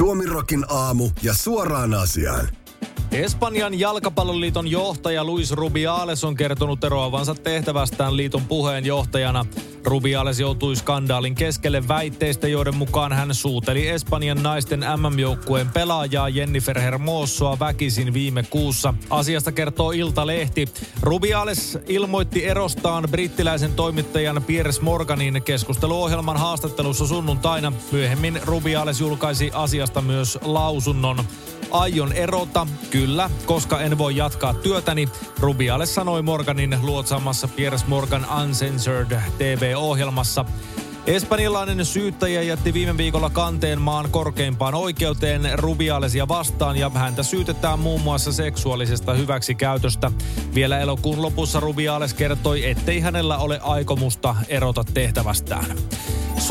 Suomirokin aamu ja suoraan asiaan. Espanjan jalkapalloliiton johtaja Luis Rubiales on kertonut eroavansa tehtävästään liiton puheenjohtajana. Rubiales joutui skandaalin keskelle väitteistä, joiden mukaan hän suuteli Espanjan naisten MM-joukkueen pelaajaa Jennifer Hermosoa väkisin viime kuussa. Asiasta kertoo Ilta-lehti. Rubiales ilmoitti erostaan brittiläisen toimittajan Piers Morganin keskusteluohjelman haastattelussa sunnuntaina. Myöhemmin Rubiales julkaisi asiasta myös lausunnon. Aion erota, kyllä, koska en voi jatkaa työtäni, Rubiale sanoi Morganin luotsaamassa Piers Morgan Uncensored TV-ohjelmassa. Espanjalainen syyttäjä jätti viime viikolla kanteen maan korkeimpaan oikeuteen Rubialesia vastaan ja häntä syytetään muun muassa seksuaalisesta hyväksikäytöstä. Vielä elokuun lopussa Rubiales kertoi, ettei hänellä ole aikomusta erota tehtävästään.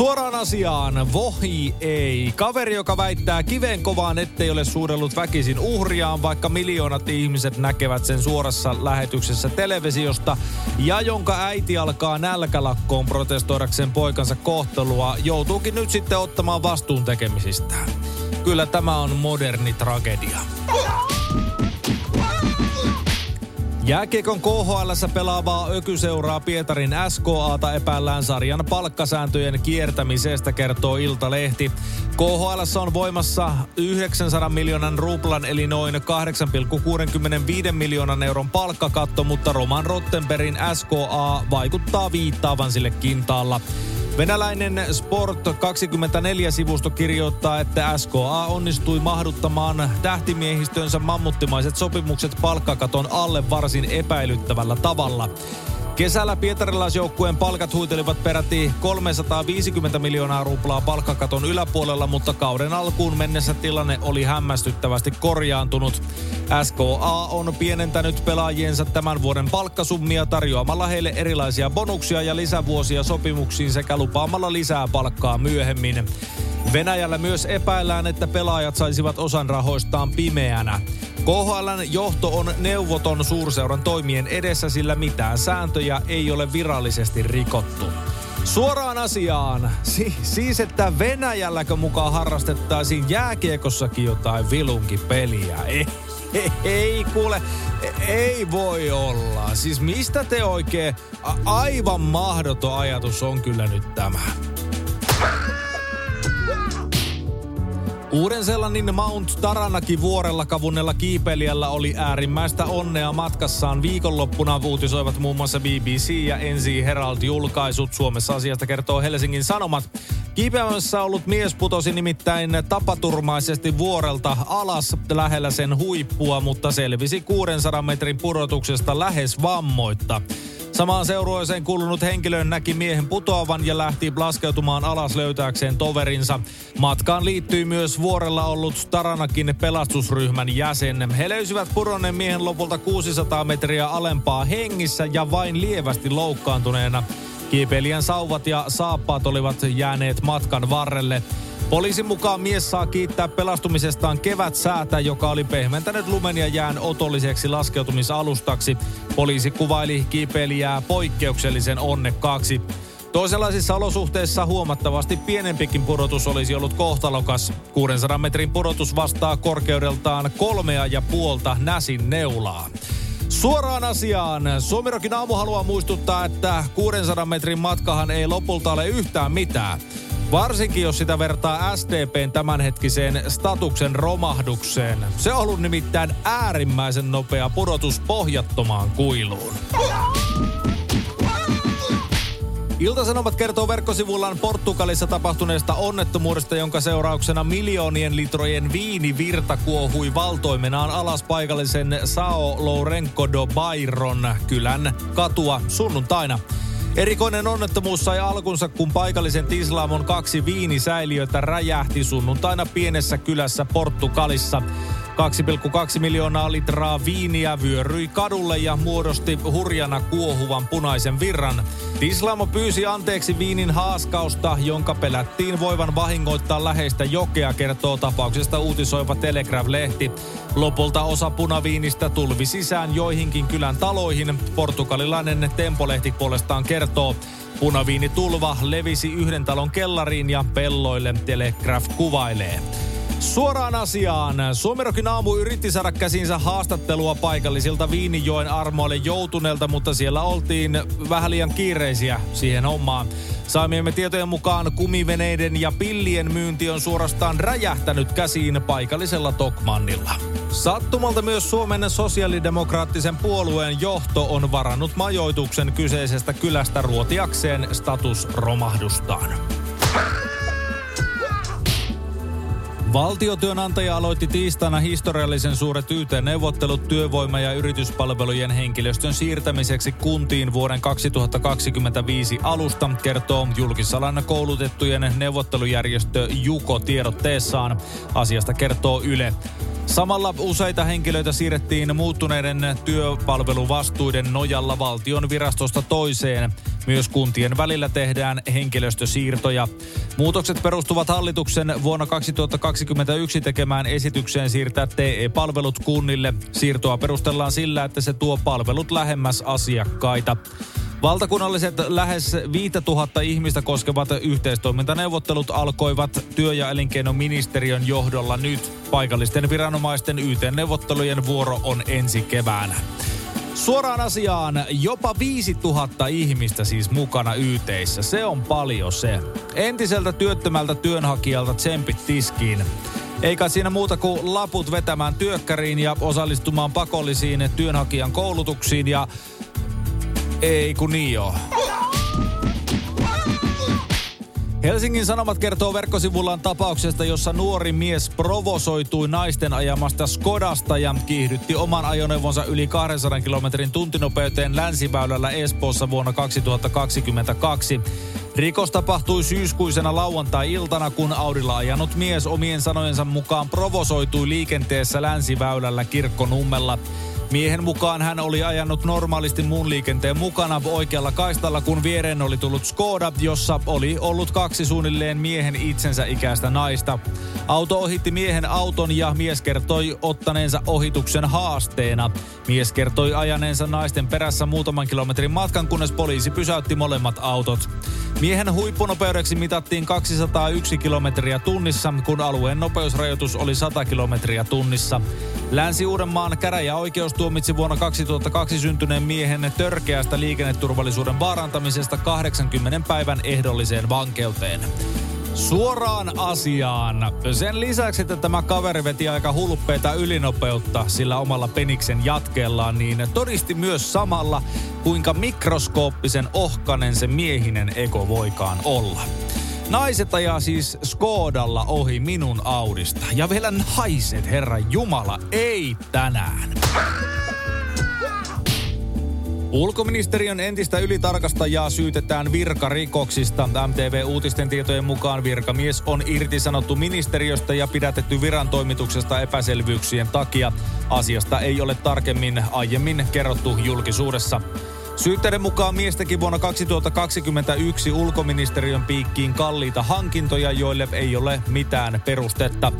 Suoraan asiaan, vohi ei. Kaveri, joka väittää kiveen kovaan, ettei ole suurellut väkisin uhriaan, vaikka miljoonat ihmiset näkevät sen suorassa lähetyksessä televisiosta, ja jonka äiti alkaa nälkälakkoon protestoidakseen poikansa kohtelua, joutuukin nyt sitten ottamaan vastuun tekemisistään. Kyllä tämä on moderni tragedia. Jääkiekon KHL pelaavaa ökyseuraa Pietarin SKAta epäillään sarjan palkkasääntöjen kiertämisestä, kertoo Iltalehti. KHL on voimassa 900 miljoonan ruplan eli noin 8,65 miljoonan euron palkkakatto, mutta Roman Rottenbergin SKA vaikuttaa viittaavan sille kintaalla. Venäläinen Sport24-sivusto kirjoittaa, että SKA onnistui mahduttamaan tähtimiehistönsä mammuttimaiset sopimukset palkkakaton alle varsin epäilyttävällä tavalla. Kesällä pietarilaisjoukkueen palkat huitelivat peräti 350 miljoonaa ruplaa palkkakaton yläpuolella, mutta kauden alkuun mennessä tilanne oli hämmästyttävästi korjaantunut. SKA on pienentänyt pelaajiensa tämän vuoden palkkasummia tarjoamalla heille erilaisia bonuksia ja lisävuosia sopimuksiin sekä lupaamalla lisää palkkaa myöhemmin. Venäjällä myös epäillään, että pelaajat saisivat osan rahoistaan pimeänä. KHLn johto on neuvoton suurseuran toimien edessä, sillä mitään sääntöjä ei ole virallisesti rikottu. Suoraan asiaan. Si- siis, että Venäjälläkö mukaan harrastettaisiin jääkiekossakin jotain vilunkipeliä. Ei, ei, ei kuule, ei voi olla. Siis mistä te oikein, a- aivan mahdoton ajatus on kyllä nyt tämä. Uuden sellainen Mount Taranaki vuorella kavunnella kiipeilijällä oli äärimmäistä onnea matkassaan. Viikonloppuna uutisoivat muun muassa BBC ja NC Herald julkaisut. Suomessa asiasta kertoo Helsingin Sanomat. Kiipeämässä ollut mies putosi nimittäin tapaturmaisesti vuorelta alas lähellä sen huippua, mutta selvisi 600 metrin pudotuksesta lähes vammoitta. Samaan seurueeseen kuulunut henkilö näki miehen putoavan ja lähti laskeutumaan alas löytääkseen toverinsa. Matkaan liittyy myös vuorella ollut Taranakin pelastusryhmän jäsen. He löysivät pudonneen miehen lopulta 600 metriä alempaa hengissä ja vain lievästi loukkaantuneena. Kiipeilijän sauvat ja saappaat olivat jääneet matkan varrelle. Poliisin mukaan mies saa kiittää pelastumisestaan kevät säätä, joka oli pehmentänyt lumen ja jään otolliseksi laskeutumisalustaksi. Poliisi kuvaili kiipeilijää poikkeuksellisen onnekkaaksi. Toisenlaisissa olosuhteissa huomattavasti pienempikin pudotus olisi ollut kohtalokas. 600 metrin pudotus vastaa korkeudeltaan kolmea ja puolta näsin neulaa. Suoraan asiaan. Suomirokin aamu haluaa muistuttaa, että 600 metrin matkahan ei lopulta ole yhtään mitään. Varsinkin jos sitä vertaa SDPn tämänhetkiseen statuksen romahdukseen. Se on ollut nimittäin äärimmäisen nopea pudotus pohjattomaan kuiluun. Iltasanomat kertoo verkkosivullaan Portugalissa tapahtuneesta onnettomuudesta, jonka seurauksena miljoonien litrojen viinivirta kuohui valtoimenaan alas paikallisen Sao Lourenco do Bayron kylän katua sunnuntaina. Erikoinen onnettomuus sai alkunsa, kun paikallisen Tislamon kaksi viinisäiliötä räjähti sunnuntaina pienessä kylässä Portugalissa. 2,2 miljoonaa litraa viiniä vyöryi kadulle ja muodosti hurjana kuohuvan punaisen virran. Tislamo pyysi anteeksi viinin haaskausta, jonka pelättiin voivan vahingoittaa läheistä jokea, kertoo tapauksesta uutisoiva Telegraph-lehti. Lopulta osa punaviinistä tulvi sisään joihinkin kylän taloihin. Portugalilainen Tempolehti puolestaan kertoo, Punaviinitulva levisi yhden talon kellariin ja pelloille Telegraph kuvailee. Suoraan asiaan. Suomerokin aamu yritti saada käsinsä haastattelua paikallisilta Viinijoen armoille joutuneelta, mutta siellä oltiin vähän liian kiireisiä siihen hommaan. Saamiemme tietojen mukaan kumiveneiden ja pillien myynti on suorastaan räjähtänyt käsiin paikallisella Tokmannilla. Sattumalta myös Suomen sosiaalidemokraattisen puolueen johto on varannut majoituksen kyseisestä kylästä ruotiakseen statusromahdustaan. Valtiotyönantaja aloitti tiistaina historiallisen suuret YT-neuvottelut työvoima- ja yrityspalvelujen henkilöstön siirtämiseksi kuntiin vuoden 2025 alusta, kertoo julkisalan koulutettujen neuvottelujärjestö Juko tiedotteessaan. Asiasta kertoo Yle. Samalla useita henkilöitä siirrettiin muuttuneiden työpalveluvastuiden nojalla valtion virastosta toiseen. Myös kuntien välillä tehdään henkilöstösiirtoja. Muutokset perustuvat hallituksen vuonna 2021 tekemään esitykseen siirtää TE-palvelut kunnille. Siirtoa perustellaan sillä, että se tuo palvelut lähemmäs asiakkaita. Valtakunnalliset lähes 5000 ihmistä koskevat yhteistoimintaneuvottelut alkoivat työ- ja elinkeinoministeriön johdolla nyt. Paikallisten viranomaisten YT-neuvottelujen vuoro on ensi keväänä. Suoraan asiaan, jopa 5000 ihmistä siis mukana YTissä. Se on paljon se. Entiseltä työttömältä työnhakijalta tsempit tiskiin. Eikä siinä muuta kuin laput vetämään työkkäriin ja osallistumaan pakollisiin työnhakijan koulutuksiin ja ei kun niin joo. Helsingin Sanomat kertoo verkkosivullaan tapauksesta, jossa nuori mies provosoitui naisten ajamasta Skodasta ja kiihdytti oman ajoneuvonsa yli 200 kilometrin tuntinopeuteen länsiväylällä Espoossa vuonna 2022. Rikos tapahtui syyskuisena lauantai-iltana, kun Audilla ajanut mies omien sanojensa mukaan provosoitui liikenteessä länsiväylällä kirkkonummella. Miehen mukaan hän oli ajanut normaalisti muun liikenteen mukana oikealla kaistalla, kun viereen oli tullut Skoda, jossa oli ollut kaksi suunnilleen miehen itsensä ikäistä naista. Auto ohitti miehen auton ja mies kertoi ottaneensa ohituksen haasteena. Mies kertoi ajaneensa naisten perässä muutaman kilometrin matkan, kunnes poliisi pysäytti molemmat autot. Miehen huippunopeudeksi mitattiin 201 kilometriä tunnissa, kun alueen nopeusrajoitus oli 100 kilometriä tunnissa. Länsi-Uudenmaan käräjäoikeus tuomitsi vuonna 2002 syntyneen miehen törkeästä liikenneturvallisuuden vaarantamisesta 80 päivän ehdolliseen vankeuteen. Suoraan asiaan. Sen lisäksi, että tämä kaveri veti aika hulppeita ylinopeutta sillä omalla peniksen jatkeellaan, niin todisti myös samalla, kuinka mikroskooppisen ohkanen se miehinen eko voikaan olla. Naiset ajaa siis Skodalla ohi minun Audista. Ja vielä naiset, herra Jumala, ei tänään. Ulkoministeriön entistä ylitarkastajaa syytetään virkarikoksista. MTV-uutisten tietojen mukaan virkamies on irtisanottu ministeriöstä ja pidätetty viran toimituksesta epäselvyyksien takia. Asiasta ei ole tarkemmin aiemmin kerrottu julkisuudessa. Syytteiden mukaan mies teki vuonna 2021 ulkoministeriön piikkiin kalliita hankintoja, joille ei ole mitään perustetta.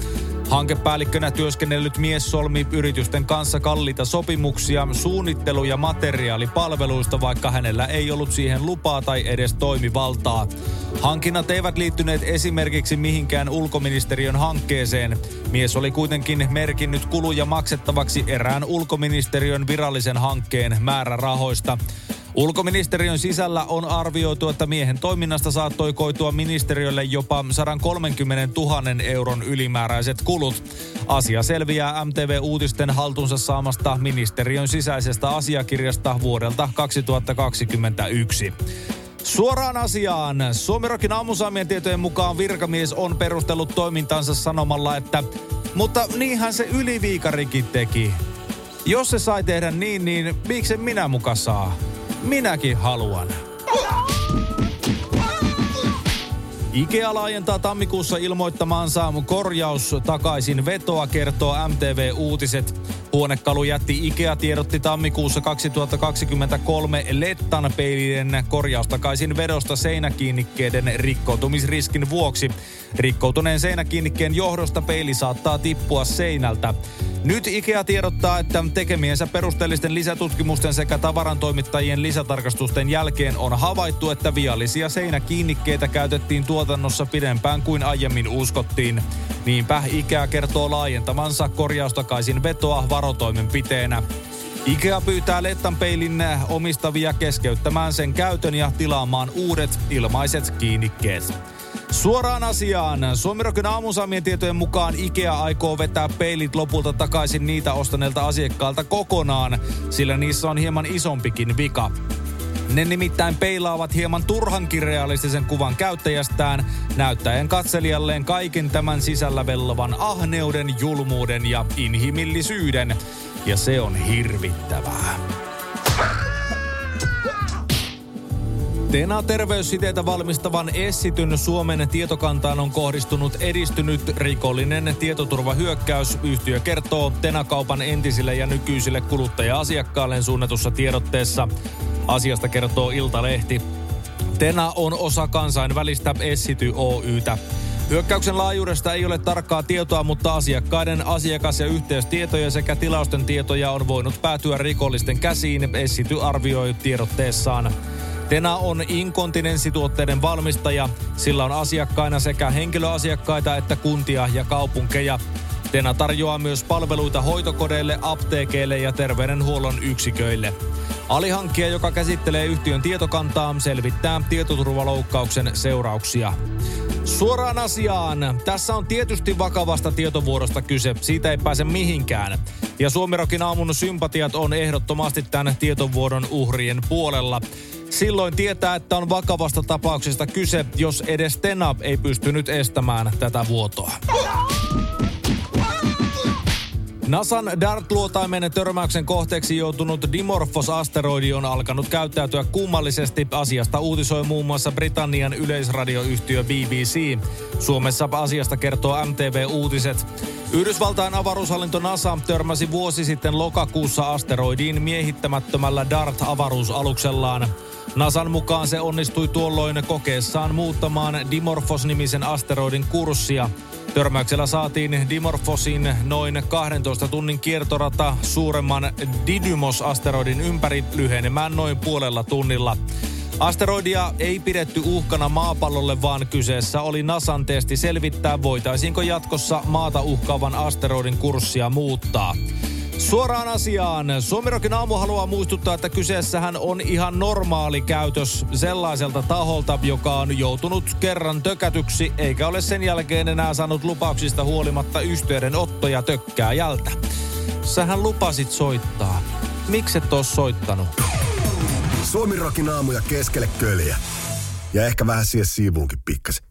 Hankepäällikkönä työskennellyt mies solmi yritysten kanssa kalliita sopimuksia suunnittelu- ja materiaalipalveluista, vaikka hänellä ei ollut siihen lupaa tai edes toimivaltaa. Hankinnat eivät liittyneet esimerkiksi mihinkään ulkoministeriön hankkeeseen. Mies oli kuitenkin merkinnyt kuluja maksettavaksi erään ulkoministeriön virallisen hankkeen määrärahoista. Ulkoministeriön sisällä on arvioitu, että miehen toiminnasta saattoi koitua ministeriölle jopa 130 000 euron ylimääräiset kulut. Asia selviää MTV-uutisten haltuunsa saamasta ministeriön sisäisestä asiakirjasta vuodelta 2021. Suoraan asiaan. Suomirokin aamusaamien tietojen mukaan virkamies on perustellut toimintansa sanomalla, että mutta niinhän se yliviikarikin teki. Jos se sai tehdä niin, niin miksi minä muka saa? Minäkin haluan. Ikea laajentaa tammikuussa ilmoittamaansa korjaus takaisin vetoa, kertoo MTV Uutiset. Huonekalu jätti Ikea tiedotti tammikuussa 2023 Lettan peilien korjaustakaisin vedosta seinäkiinnikkeiden rikkoutumisriskin vuoksi. Rikkoutuneen seinäkiinnikkeen johdosta peili saattaa tippua seinältä. Nyt Ikea tiedottaa, että tekemiensä perusteellisten lisätutkimusten sekä tavarantoimittajien lisätarkastusten jälkeen on havaittu, että viallisia seinäkiinnikkeitä käytettiin tuo tuotannossa pidempään kuin aiemmin uskottiin. Niinpä Ikea kertoo laajentamansa korjaustakaisin vetoa varotoimenpiteenä. Ikea pyytää Lettan peilin omistavia keskeyttämään sen käytön ja tilaamaan uudet ilmaiset kiinnikkeet. Suoraan asiaan. Suomirokin aamusaamien tietojen mukaan Ikea aikoo vetää peilit lopulta takaisin niitä ostaneilta asiakkailta kokonaan, sillä niissä on hieman isompikin vika. Ne nimittäin peilaavat hieman turhankin realistisen kuvan käyttäjästään, näyttäen katselijalleen kaiken tämän sisällä vellovan ahneuden, julmuuden ja inhimillisyyden. Ja se on hirvittävää. Tena terveyssiteitä valmistavan Essityn Suomen tietokantaan on kohdistunut edistynyt rikollinen tietoturvahyökkäys. Yhtiö kertoo Tena-kaupan entisille ja nykyisille kuluttaja-asiakkaille suunnatussa tiedotteessa. Asiasta kertoo Iltalehti. Tena on osa kansainvälistä Essity Oytä. Hyökkäyksen laajuudesta ei ole tarkkaa tietoa, mutta asiakkaiden asiakas- ja yhteystietoja sekä tilausten tietoja on voinut päätyä rikollisten käsiin, Essity arvioi tiedotteessaan. Tena on inkontinenssituotteiden valmistaja. Sillä on asiakkaina sekä henkilöasiakkaita että kuntia ja kaupunkeja. Tena tarjoaa myös palveluita hoitokodeille, apteekeille ja terveydenhuollon yksiköille. Alihankkija, joka käsittelee yhtiön tietokantaa, selvittää tietoturvaloukkauksen seurauksia. Suoraan asiaan. Tässä on tietysti vakavasta tietovuorosta kyse. Siitä ei pääse mihinkään. Ja Suomirokin aamun sympatiat on ehdottomasti tämän tietovuodon uhrien puolella. Silloin tietää, että on vakavasta tapauksesta kyse, jos edes Tenab ei pystynyt estämään tätä vuotoa. NASAn DART-luotaimen törmäyksen kohteeksi joutunut Dimorphos-asteroidi on alkanut käyttäytyä kummallisesti. Asiasta uutisoi muun muassa Britannian yleisradioyhtiö BBC. Suomessa asiasta kertoo MTV Uutiset. Yhdysvaltain avaruushallinto NASA törmäsi vuosi sitten lokakuussa asteroidiin miehittämättömällä DART-avaruusaluksellaan. NASAn mukaan se onnistui tuolloin kokeessaan muuttamaan Dimorphos-nimisen asteroidin kurssia. Törmäyksellä saatiin Dimorphosin noin 12 tunnin kiertorata suuremman Didymos-asteroidin ympäri lyhenemään noin puolella tunnilla. Asteroidia ei pidetty uhkana maapallolle, vaan kyseessä oli NASAn testi selvittää, voitaisiinko jatkossa maata uhkaavan asteroidin kurssia muuttaa. Suoraan asiaan. Suomirokin aamu haluaa muistuttaa, että kyseessähän on ihan normaali käytös sellaiselta taholta, joka on joutunut kerran tökätyksi, eikä ole sen jälkeen enää saanut lupauksista huolimatta yhteydenottoja tökkää jältä. Sähän lupasit soittaa. Miksi et oo soittanut? Suomirokin aamuja keskelle köljä. Ja ehkä vähän siihen siivuunkin pikkasen.